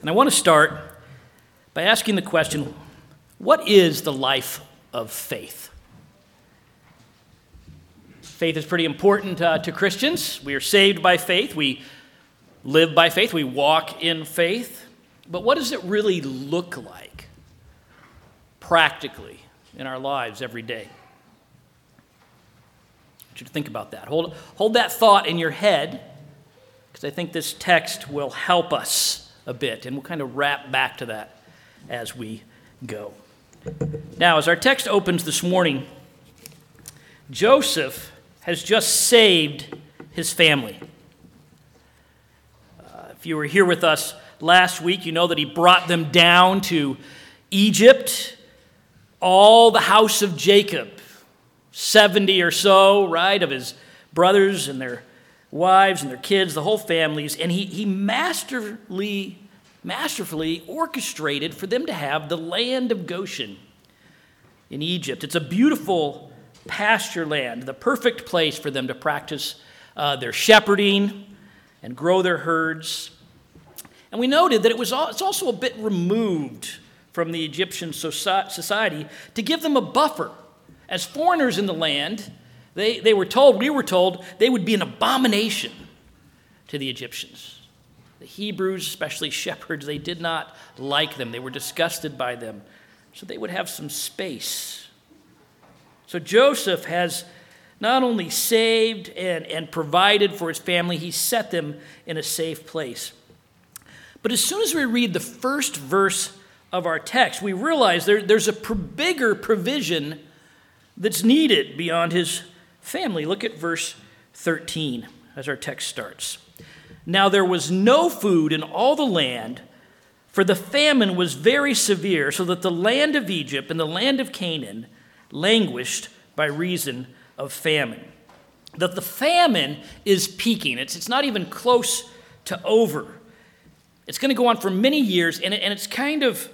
And I want to start by asking the question what is the life of faith? Faith is pretty important uh, to Christians. We are saved by faith, we live by faith, we walk in faith. But what does it really look like practically in our lives every day? I want you to think about that. Hold, hold that thought in your head because I think this text will help us a bit, and we'll kind of wrap back to that as we go. Now, as our text opens this morning, Joseph has just saved his family. Uh, if you were here with us last week, you know that he brought them down to Egypt, all the house of Jacob, 70 or so, right, of his brothers and their wives and their kids, the whole families, and he, he masterfully, masterfully orchestrated for them to have the land of Goshen in Egypt. It's a beautiful pasture land, the perfect place for them to practice uh, their shepherding and grow their herds. And we noted that it was it's also a bit removed from the Egyptian society to give them a buffer. As foreigners in the land, they, they were told, we were told, they would be an abomination to the Egyptians. The Hebrews, especially shepherds, they did not like them. They were disgusted by them. So they would have some space. So Joseph has not only saved and, and provided for his family, he set them in a safe place. But as soon as we read the first verse of our text, we realize there, there's a bigger provision that's needed beyond his family. Look at verse 13 as our text starts. Now there was no food in all the land, for the famine was very severe, so that the land of Egypt and the land of Canaan languished by reason of famine. That the famine is peaking, it's, it's not even close to over. It's going to go on for many years, and, it, and it's kind of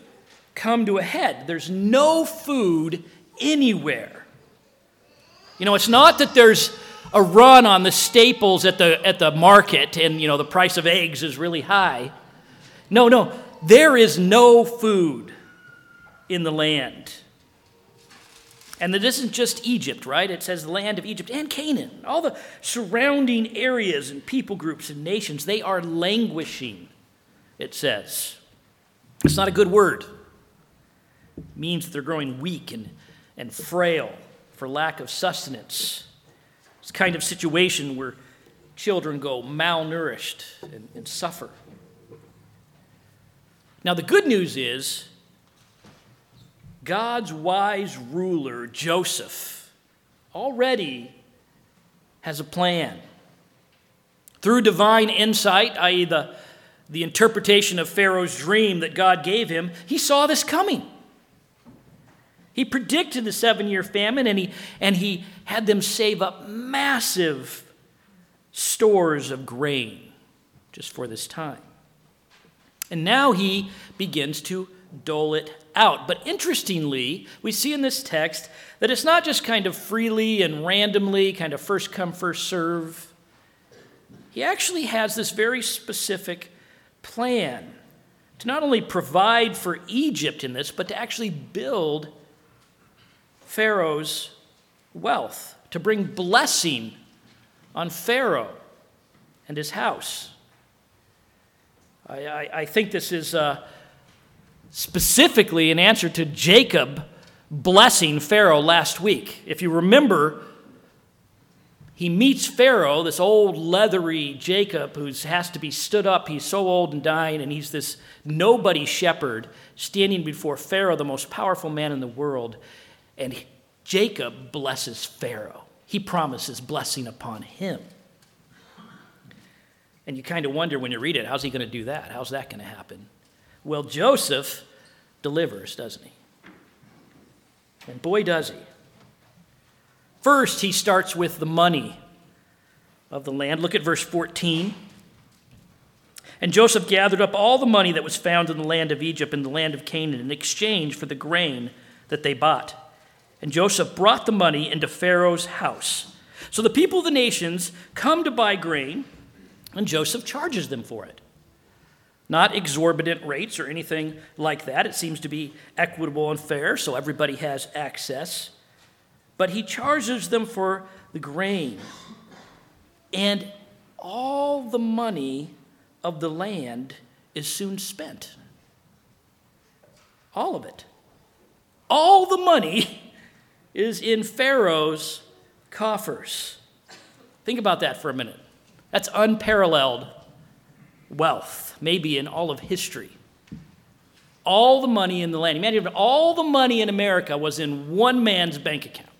come to a head. There's no food anywhere. You know, it's not that there's a run on the staples at the, at the market and, you know, the price of eggs is really high. No, no, there is no food in the land. And it isn't just Egypt, right? It says the land of Egypt and Canaan. All the surrounding areas and people groups and nations, they are languishing, it says. It's not a good word. It means that they're growing weak and, and frail for lack of sustenance. It's kind of situation where children go malnourished and, and suffer. Now, the good news is God's wise ruler, Joseph, already has a plan. Through divine insight, i.e., the, the interpretation of Pharaoh's dream that God gave him, he saw this coming. He predicted the seven year famine and he, and he had them save up massive stores of grain just for this time. And now he begins to dole it out. But interestingly, we see in this text that it's not just kind of freely and randomly, kind of first come, first serve. He actually has this very specific plan to not only provide for Egypt in this, but to actually build Pharaoh's wealth, to bring blessing on Pharaoh and his house. I, I, I think this is uh, specifically an answer to Jacob blessing Pharaoh last week. If you remember, he meets Pharaoh, this old leathery Jacob who has to be stood up. He's so old and dying, and he's this nobody shepherd standing before Pharaoh, the most powerful man in the world. And Jacob blesses Pharaoh. He promises blessing upon him. And you kind of wonder when you read it, how's he going to do that? How's that going to happen? Well, Joseph delivers, doesn't he? And boy, does he. First, he starts with the money of the land. Look at verse 14. And Joseph gathered up all the money that was found in the land of Egypt and the land of Canaan in exchange for the grain that they bought. And Joseph brought the money into Pharaoh's house. So the people of the nations come to buy grain, and Joseph charges them for it. Not exorbitant rates or anything like that. It seems to be equitable and fair, so everybody has access. But he charges them for the grain. And all the money of the land is soon spent. All of it. All the money is in Pharaoh's coffers. Think about that for a minute. That's unparalleled wealth, maybe in all of history. All the money in the land. Imagine all the money in America was in one man's bank account.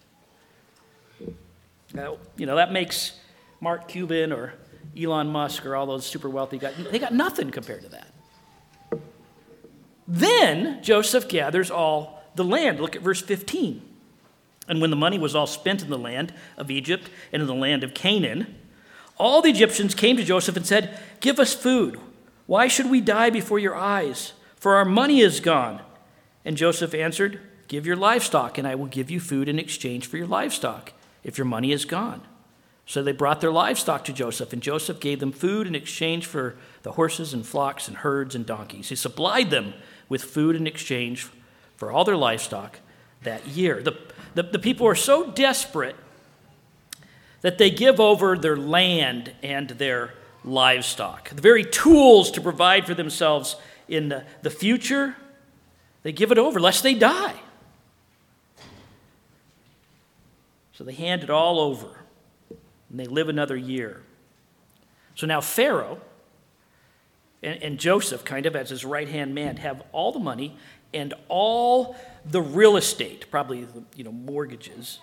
Now, you know, that makes Mark Cuban or Elon Musk or all those super wealthy guys, they got nothing compared to that. Then Joseph gathers all the land. Look at verse 15. And when the money was all spent in the land of Egypt and in the land of Canaan, all the Egyptians came to Joseph and said, Give us food. Why should we die before your eyes? For our money is gone. And Joseph answered, Give your livestock, and I will give you food in exchange for your livestock, if your money is gone. So they brought their livestock to Joseph, and Joseph gave them food in exchange for the horses and flocks and herds and donkeys. He supplied them with food in exchange for all their livestock that year. The, the, the people are so desperate that they give over their land and their livestock. The very tools to provide for themselves in the, the future, they give it over lest they die. So they hand it all over and they live another year. So now Pharaoh and, and Joseph, kind of as his right hand man, have all the money and all the real estate, probably you know mortgages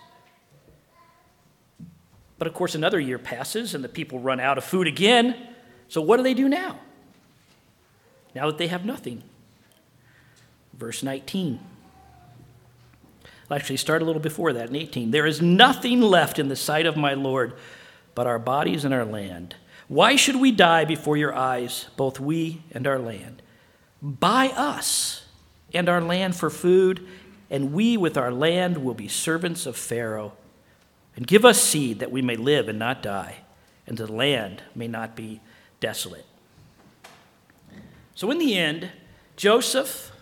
but of course, another year passes and the people run out of food again. So, what do they do now? Now that they have nothing. Verse 19. I'll actually start a little before that in 18. There is nothing left in the sight of my Lord but our bodies and our land. Why should we die before your eyes, both we and our land? Buy us and our land for food, and we with our land will be servants of Pharaoh and give us seed that we may live and not die, and the land may not be desolate. So, in the end, Joseph,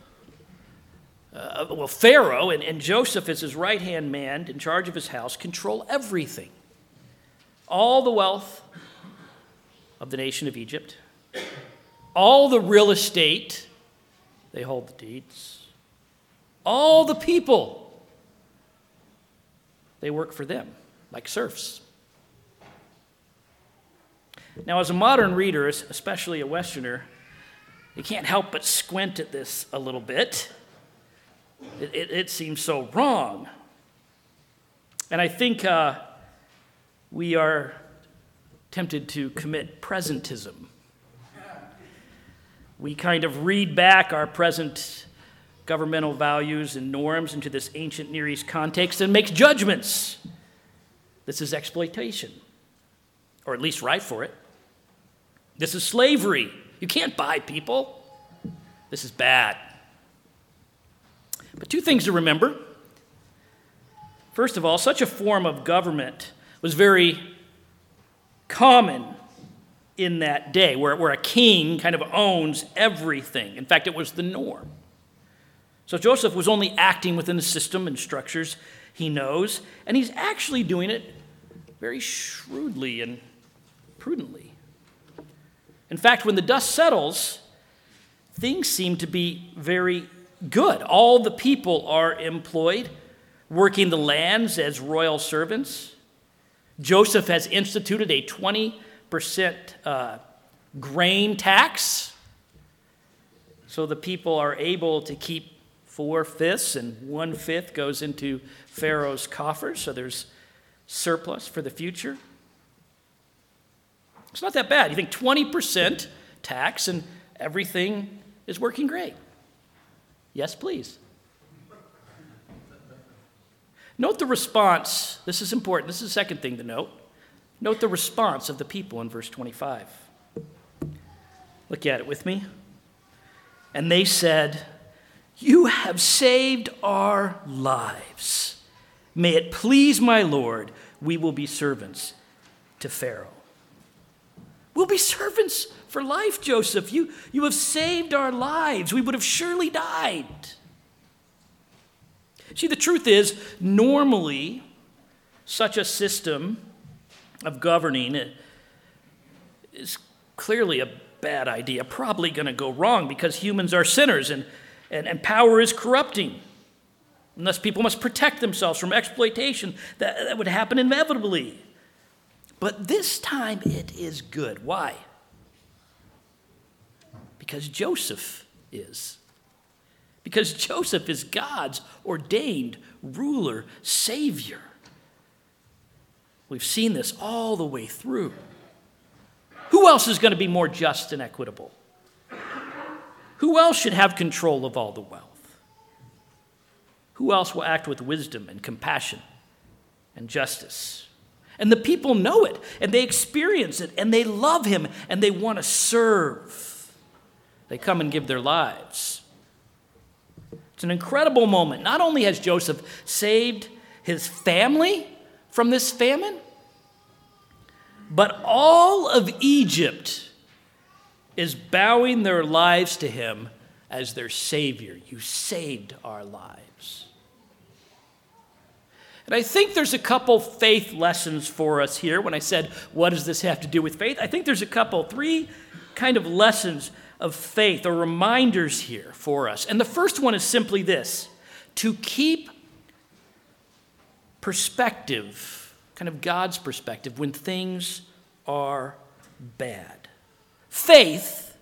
uh, well, Pharaoh and, and Joseph, as his right hand man in charge of his house, control everything. All the wealth of the nation of Egypt, all the real estate, they hold the deeds, all the people, they work for them like serfs. Now, as a modern reader, especially a Westerner, you can't help but squint at this a little bit. It, it, it seems so wrong. And I think uh, we are tempted to commit presentism. We kind of read back our present governmental values and norms into this ancient Near East context and make judgments this is exploitation, or at least right for it. This is slavery. You can't buy people. This is bad. But two things to remember. First of all, such a form of government was very common in that day, where, where a king kind of owns everything. In fact, it was the norm. So Joseph was only acting within the system and structures he knows, and he's actually doing it very shrewdly and prudently. In fact, when the dust settles, things seem to be very good. All the people are employed, working the lands as royal servants. Joseph has instituted a 20% uh, grain tax. So the people are able to keep four fifths, and one fifth goes into Pharaoh's coffers. So there's surplus for the future. It's not that bad. You think 20% tax and everything is working great. Yes, please. Note the response. This is important. This is the second thing to note. Note the response of the people in verse 25. Look at it with me. And they said, You have saved our lives. May it please my Lord, we will be servants to Pharaoh. We'll be servants for life, Joseph. You, you have saved our lives. We would have surely died. See, the truth is, normally, such a system of governing is clearly a bad idea, probably going to go wrong because humans are sinners and, and, and power is corrupting. And thus, people must protect themselves from exploitation, that, that would happen inevitably. But this time it is good. Why? Because Joseph is. Because Joseph is God's ordained ruler, Savior. We've seen this all the way through. Who else is going to be more just and equitable? Who else should have control of all the wealth? Who else will act with wisdom and compassion and justice? And the people know it, and they experience it, and they love him, and they want to serve. They come and give their lives. It's an incredible moment. Not only has Joseph saved his family from this famine, but all of Egypt is bowing their lives to him as their Savior. You saved our lives. And I think there's a couple faith lessons for us here. When I said, what does this have to do with faith? I think there's a couple, three kind of lessons of faith or reminders here for us. And the first one is simply this to keep perspective, kind of God's perspective, when things are bad. Faith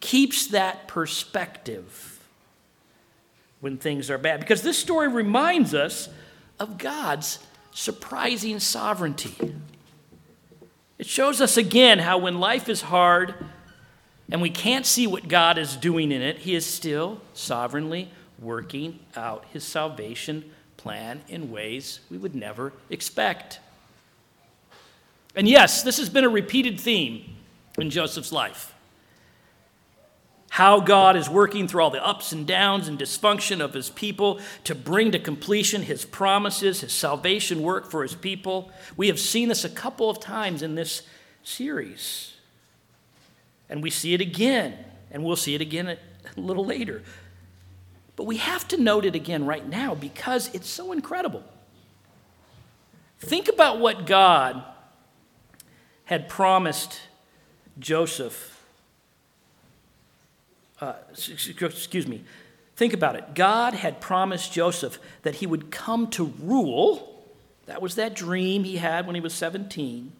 keeps that perspective when things are bad. Because this story reminds us of God's surprising sovereignty. It shows us again how when life is hard and we can't see what God is doing in it, He is still sovereignly working out His salvation plan in ways we would never expect. And yes, this has been a repeated theme in Joseph's life how God is working through all the ups and downs and dysfunction of his people to bring to completion his promises, his salvation work for his people. We have seen this a couple of times in this series. And we see it again, and we'll see it again a little later. But we have to note it again right now because it's so incredible. Think about what God had promised Joseph uh, excuse me, think about it. God had promised Joseph that he would come to rule. That was that dream he had when he was 17.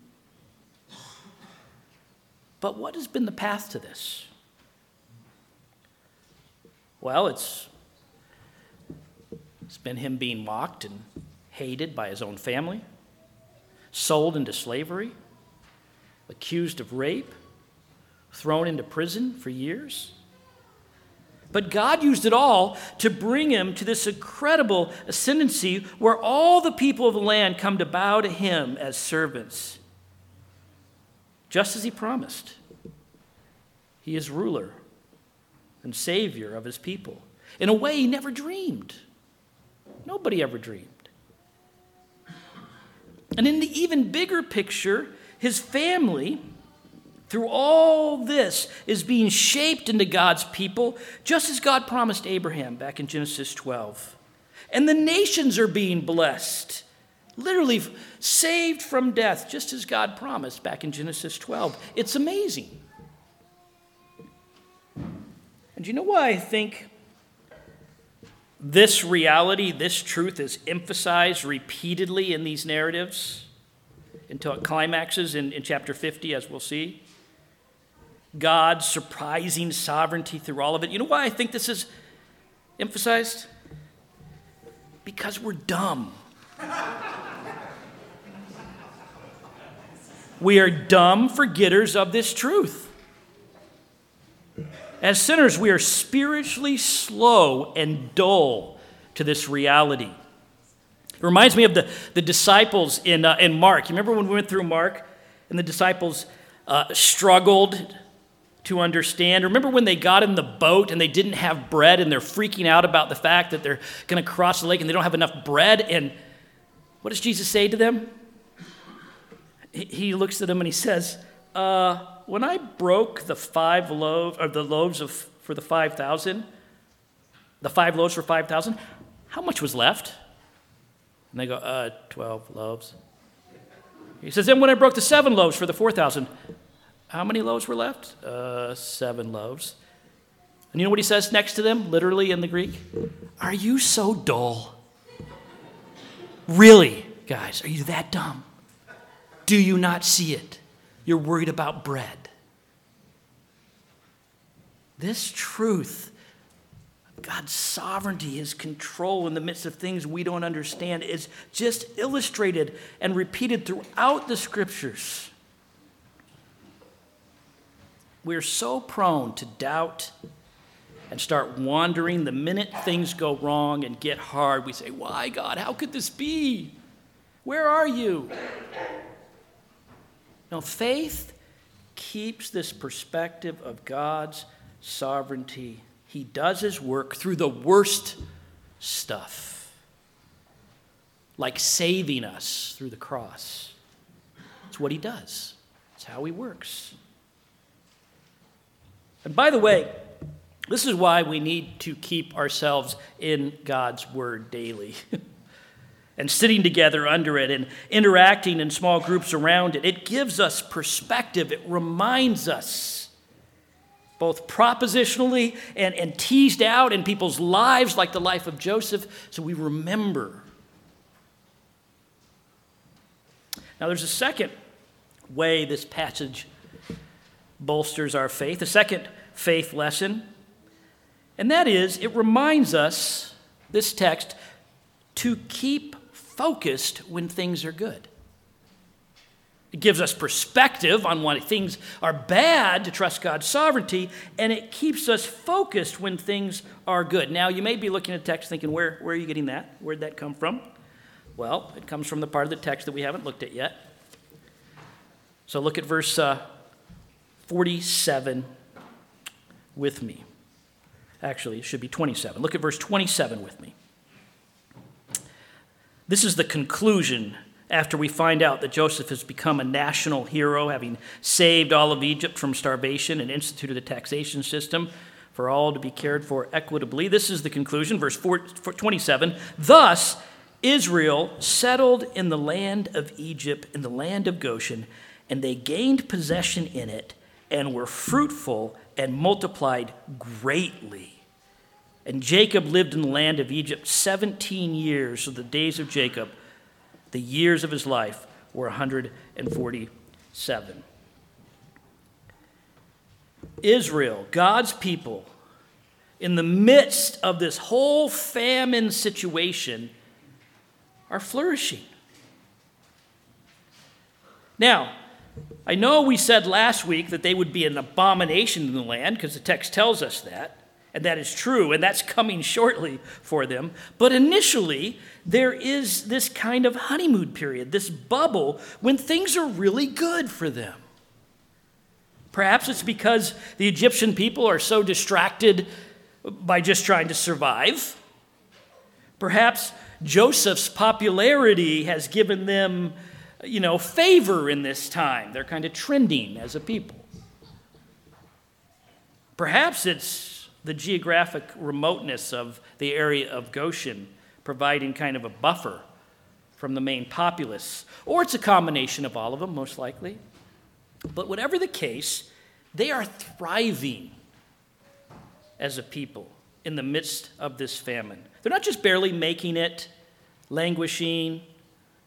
But what has been the path to this? Well, it's, it's been him being mocked and hated by his own family, sold into slavery, accused of rape, thrown into prison for years. But God used it all to bring him to this incredible ascendancy where all the people of the land come to bow to him as servants, just as he promised. He is ruler and savior of his people in a way he never dreamed. Nobody ever dreamed. And in the even bigger picture, his family through all this is being shaped into God's people, just as God promised Abraham back in Genesis 12. And the nations are being blessed, literally saved from death, just as God promised back in Genesis 12. It's amazing. And you know why I think this reality, this truth is emphasized repeatedly in these narratives until it climaxes in, in chapter 50, as we'll see? God's surprising sovereignty through all of it. You know why I think this is emphasized? Because we're dumb. we are dumb forgetters of this truth. As sinners, we are spiritually slow and dull to this reality. It reminds me of the, the disciples in, uh, in Mark. You remember when we went through Mark and the disciples uh, struggled to understand. Remember when they got in the boat and they didn't have bread and they're freaking out about the fact that they're going to cross the lake and they don't have enough bread? And what does Jesus say to them? He looks at them and he says, uh, when I broke the five loaves, or the loaves of, for the 5,000, the five loaves for 5,000, how much was left? And they go, uh, 12 loaves. He says, then when I broke the seven loaves for the 4,000, how many loaves were left? Uh, seven loaves. And you know what he says next to them, literally in the Greek? Are you so dull? Really, guys, are you that dumb? Do you not see it? You're worried about bread. This truth, God's sovereignty, His control in the midst of things we don't understand, is just illustrated and repeated throughout the scriptures. We're so prone to doubt and start wandering the minute things go wrong and get hard. We say, Why, God? How could this be? Where are you? Now, faith keeps this perspective of God's sovereignty. He does his work through the worst stuff, like saving us through the cross. It's what he does, it's how he works. And by the way, this is why we need to keep ourselves in God's Word daily. and sitting together under it and interacting in small groups around it. It gives us perspective, it reminds us, both propositionally and, and teased out in people's lives, like the life of Joseph, so we remember. Now, there's a second way this passage bolsters our faith, a second faith lesson, and that is it reminds us, this text, to keep focused when things are good. It gives us perspective on when things are bad to trust God's sovereignty, and it keeps us focused when things are good. Now, you may be looking at text thinking, where, where are you getting that? Where'd that come from? Well, it comes from the part of the text that we haven't looked at yet. So look at verse uh, 47 with me. Actually, it should be 27. Look at verse 27 with me. This is the conclusion after we find out that Joseph has become a national hero, having saved all of Egypt from starvation and instituted a taxation system for all to be cared for equitably. This is the conclusion, verse 27. Thus, Israel settled in the land of Egypt, in the land of Goshen, and they gained possession in it and were fruitful and multiplied greatly. And Jacob lived in the land of Egypt 17 years. So the days of Jacob, the years of his life, were 147. Israel, God's people, in the midst of this whole famine situation, are flourishing. Now, I know we said last week that they would be an abomination in the land because the text tells us that and that is true, and that's coming shortly for them. But initially, there is this kind of honeymoon period, this bubble, when things are really good for them. Perhaps it's because the Egyptian people are so distracted by just trying to survive. Perhaps Joseph's popularity has given them, you know, favor in this time. They're kind of trending as a people. Perhaps it's the geographic remoteness of the area of Goshen, providing kind of a buffer from the main populace. Or it's a combination of all of them, most likely. But whatever the case, they are thriving as a people in the midst of this famine. They're not just barely making it, languishing,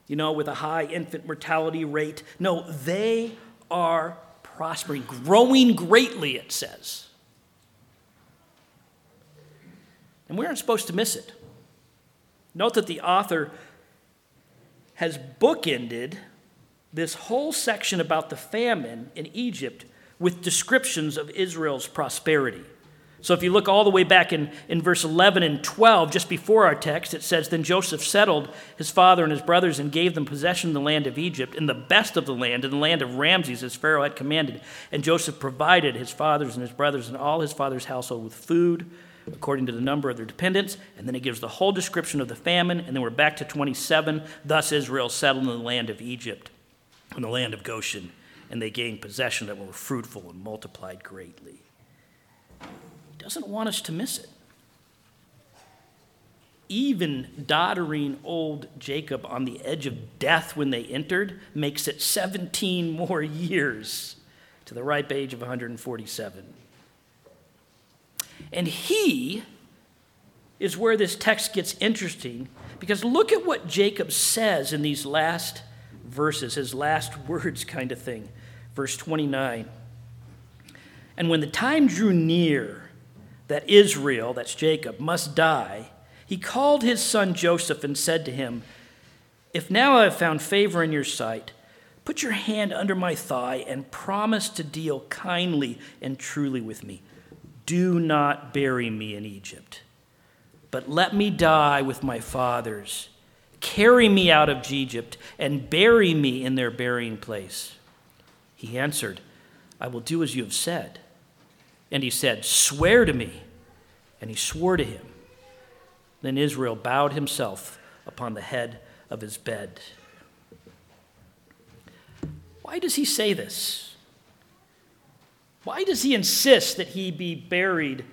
you know, with a high infant mortality rate. No, they are prospering, growing greatly, it says. And we aren't supposed to miss it. Note that the author has bookended this whole section about the famine in Egypt with descriptions of Israel's prosperity. So if you look all the way back in, in verse 11 and 12, just before our text, it says, Then Joseph settled his father and his brothers and gave them possession of the land of Egypt, in the best of the land, in the land of Ramses, as Pharaoh had commanded. And Joseph provided his fathers and his brothers and all his father's household with food according to the number of their dependents. And then it gives the whole description of the famine. And then we're back to 27. Thus Israel settled in the land of Egypt, in the land of Goshen, and they gained possession that were fruitful and multiplied greatly. He doesn't want us to miss it. Even doddering old Jacob on the edge of death when they entered makes it 17 more years to the ripe age of 147. And he is where this text gets interesting because look at what Jacob says in these last verses, his last words, kind of thing. Verse 29. And when the time drew near that Israel, that's Jacob, must die, he called his son Joseph and said to him, If now I have found favor in your sight, put your hand under my thigh and promise to deal kindly and truly with me. Do not bury me in Egypt, but let me die with my fathers. Carry me out of Egypt and bury me in their burying place. He answered, I will do as you have said. And he said, Swear to me. And he swore to him. Then Israel bowed himself upon the head of his bed. Why does he say this? Why does he insist that he be buried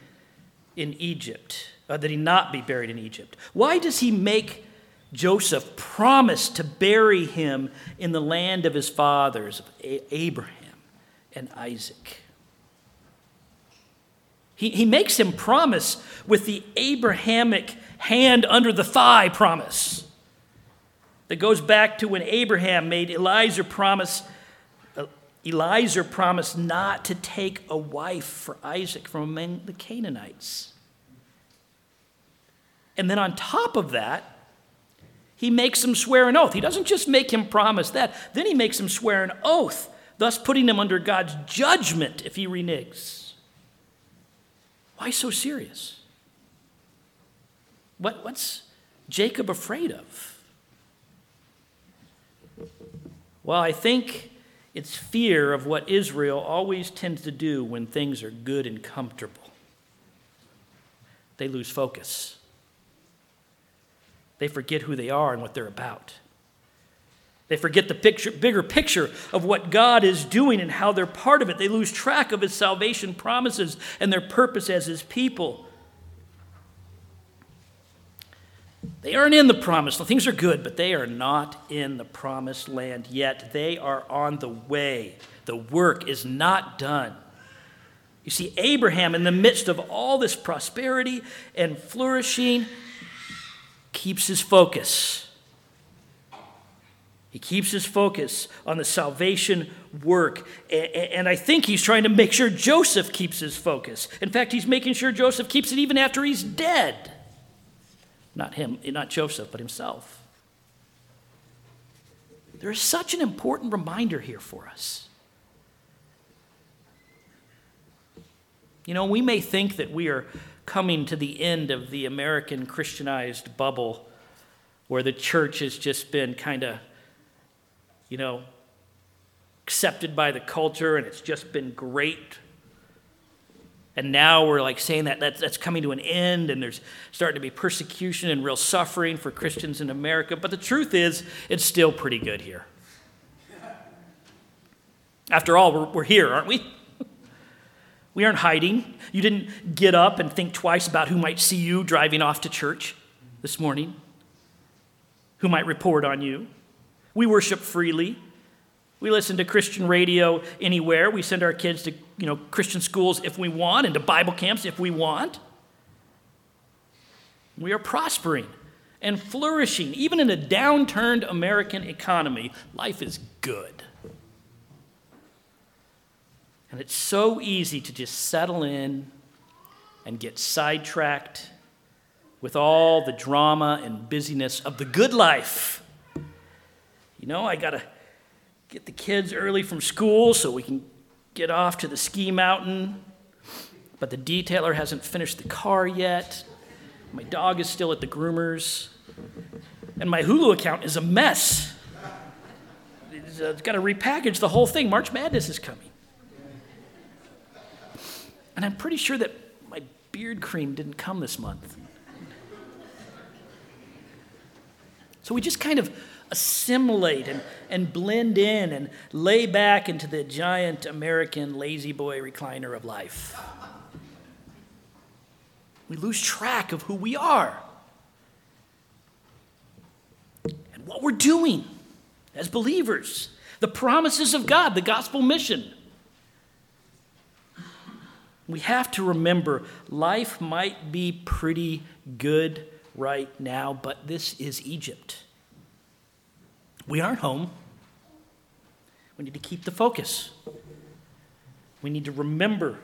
in Egypt, uh, that he not be buried in Egypt? Why does he make Joseph promise to bury him in the land of his fathers, Abraham and Isaac? He, he makes him promise with the Abrahamic hand under the thigh promise that goes back to when Abraham made Eliezer promise Eliezer promised not to take a wife for Isaac from among the Canaanites. And then on top of that, he makes him swear an oath. He doesn't just make him promise that, then he makes him swear an oath, thus putting him under God's judgment if he reneges. Why so serious? What, what's Jacob afraid of? Well, I think it's fear of what Israel always tends to do when things are good and comfortable. They lose focus. They forget who they are and what they're about. They forget the picture, bigger picture of what God is doing and how they're part of it. They lose track of His salvation promises and their purpose as His people. They aren't in the promised land. Things are good, but they are not in the promised land yet. They are on the way. The work is not done. You see, Abraham, in the midst of all this prosperity and flourishing, keeps his focus. He keeps his focus on the salvation work. And I think he's trying to make sure Joseph keeps his focus. In fact, he's making sure Joseph keeps it even after he's dead. Not him, not Joseph, but himself. There is such an important reminder here for us. You know, we may think that we are coming to the end of the American Christianized bubble where the church has just been kind of, you know, accepted by the culture and it's just been great and now we're like saying that that's, that's coming to an end, and there's starting to be persecution and real suffering for Christians in America. But the truth is, it's still pretty good here. After all, we're, we're here, aren't we? We aren't hiding. You didn't get up and think twice about who might see you driving off to church this morning, who might report on you. We worship freely. We listen to Christian radio anywhere. We send our kids to you know, Christian schools if we want and to Bible camps if we want. We are prospering and flourishing. Even in a downturned American economy, life is good. And it's so easy to just settle in and get sidetracked with all the drama and busyness of the good life. You know, I got to get the kids early from school so we can get off to the ski mountain, but the detailer hasn't finished the car yet. My dog is still at the groomer's, and my Hulu account is a mess. It's, uh, it's got to repackage the whole thing. March Madness is coming. And I'm pretty sure that my beard cream didn't come this month. So we just kind of assimilate and, and blend in and lay back into the giant American La-Z-Boy recliner of life. We lose track of who we are and what we're doing as believers, the promises of God, the gospel mission. We have to remember life might be pretty good right now, but this is Egypt. We aren't home. We need to keep the focus. We need to remember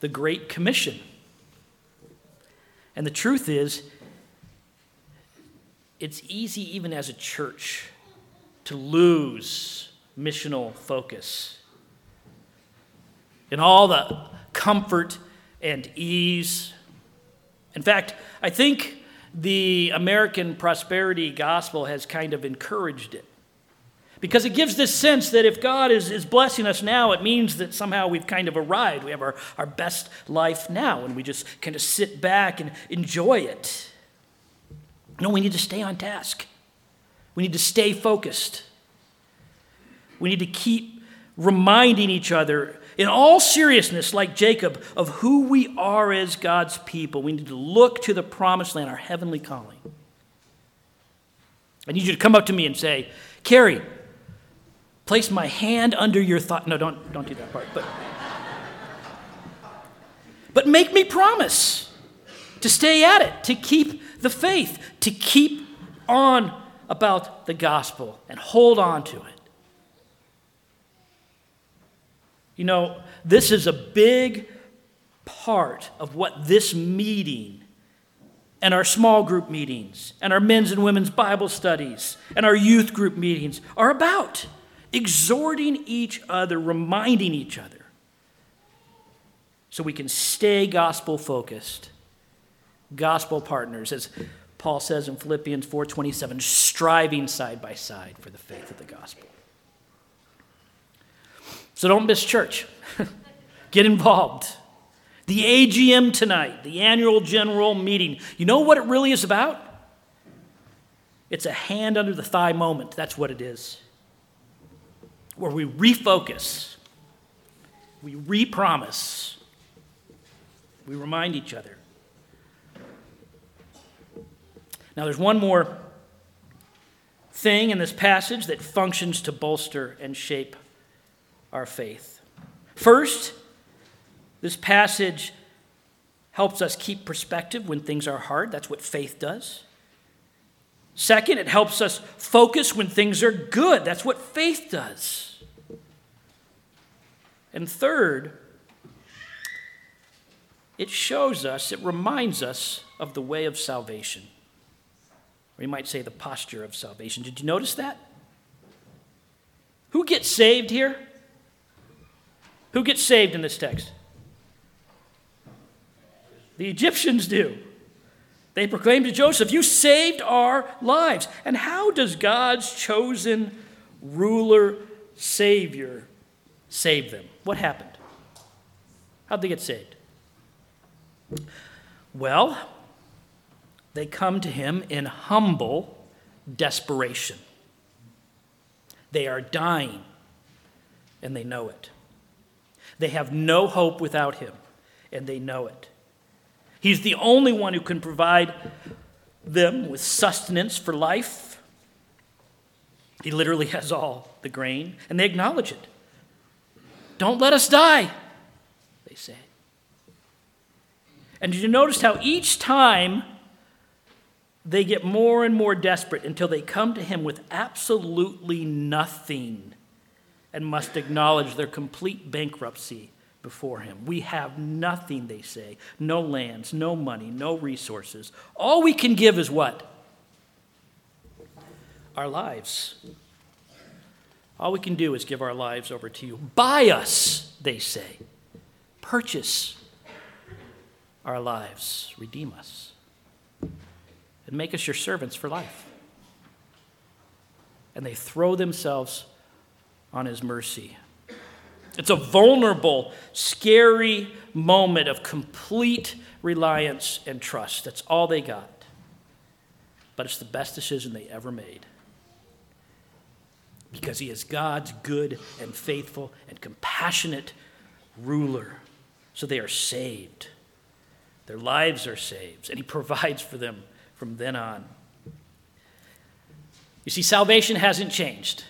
the Great Commission. And the truth is, it's easy, even as a church, to lose missional focus. In all the comfort and ease. In fact, I think the American prosperity gospel has kind of encouraged it. Because it gives this sense that if God is, is blessing us now, it means that somehow we've kind of arrived. We have our, our best life now, and we just kind of sit back and enjoy it. No, we need to stay on task. We need to stay focused. We need to keep reminding each other, in all seriousness, like Jacob, of who we are as God's people. We need to look to the promised land, our heavenly calling. I need you to come up to me and say, Carrie, place my hand under your thought. No, don't, don't do that part. But, but make me promise to stay at it, to keep the faith, to keep on about the gospel and hold on to it. You know, this is a big part of what this meeting and our small group meetings and our men's and women's Bible studies and our youth group meetings are about exhorting each other, reminding each other, so we can stay gospel focused, gospel partners, as Paul says in Philippians 4:27, striving side by side for the faith of the gospel. So don't miss church. Get involved. The AGM tonight, the annual general meeting, you know what it really is about? It's a hand under the thigh moment. That's what it is where we refocus, we repromise, we remind each other. Now, there's one more thing in this passage that functions to bolster and shape our faith. First, this passage helps us keep perspective when things are hard. That's what faith does. Second, it helps us focus when things are good. That's what faith does. And third, it shows us, it reminds us of the way of salvation. Or you might say the posture of salvation. Did you notice that? Who gets saved here? Who gets saved in this text? The Egyptians do. They proclaim to Joseph, You saved our lives. And how does God's chosen ruler, Savior, save them? What happened? How'd they get saved? Well, they come to him in humble desperation. They are dying, and they know it. They have no hope without him, and they know it. He's the only one who can provide them with sustenance for life. He literally has all the grain, and they acknowledge it. Don't let us die, they say. And did you notice how each time they get more and more desperate until they come to him with absolutely nothing and must acknowledge their complete bankruptcy before him. We have nothing, they say no lands, no money, no resources. All we can give is what? Our lives. All we can do is give our lives over to you. Buy us, they say. Purchase our lives, redeem us, and make us your servants for life. And they throw themselves on his mercy it's a vulnerable, scary moment of complete reliance and trust. That's all they got. but it's the best decision they ever made. Because he is God's good and faithful and compassionate ruler. So they are saved. Their lives are saved, and he provides for them from then on. You see, salvation hasn't changed.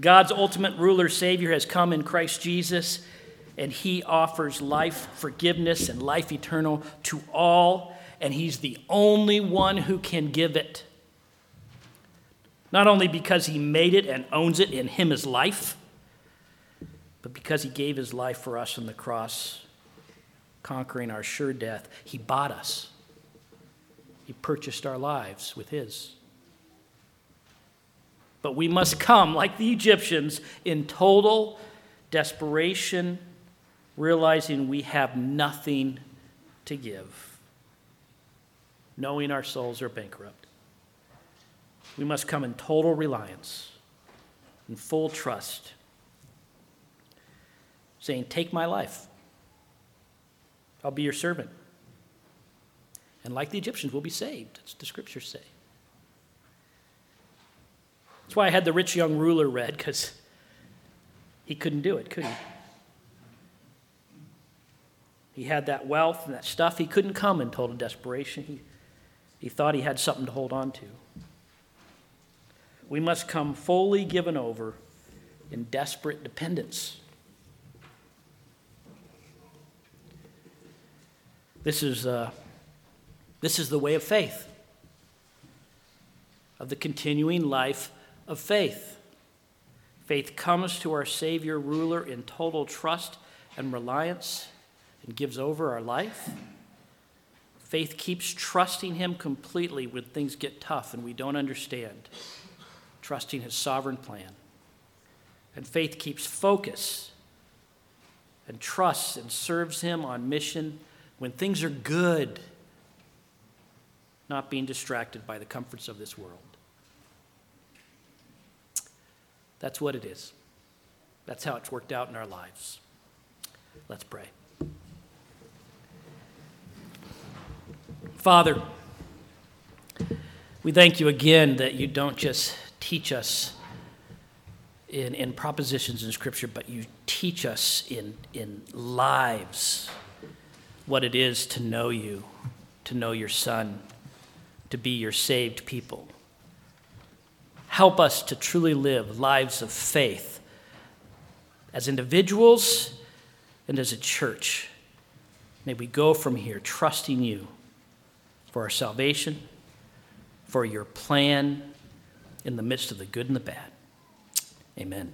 God's ultimate ruler, Savior, has come in Christ Jesus, and He offers life, forgiveness, and life eternal to all, and He's the only one who can give it. Not only because He made it and owns it in Him as life, but because He gave His life for us on the cross, conquering our sure death. He bought us. He purchased our lives with His. But we must come, like the Egyptians, in total desperation, realizing we have nothing to give, knowing our souls are bankrupt. We must come in total reliance, in full trust, saying, Take my life. I'll be your servant. And like the Egyptians, we'll be saved. That's what the scriptures say. That's why I had the rich young ruler read, because he couldn't do it, could he? He had that wealth and that stuff. He couldn't come in total desperation. He, he thought he had something to hold on to. We must come fully given over in desperate dependence. This is uh, this is the way of faith, of the continuing life of faith. Faith comes to our Savior, ruler, in total trust and reliance and gives over our life. Faith keeps trusting Him completely when things get tough and we don't understand, trusting His sovereign plan. And faith keeps focus and trusts and serves Him on mission when things are good not being distracted by the comforts of this world. That's what it is. That's how it's worked out in our lives. Let's pray. Father, we thank you again that you don't just teach us in, in propositions in Scripture, but you teach us in, in lives what it is to know you, to know your Son to be your saved people. Help us to truly live lives of faith as individuals and as a church. May we go from here trusting you for our salvation, for your plan in the midst of the good and the bad. Amen.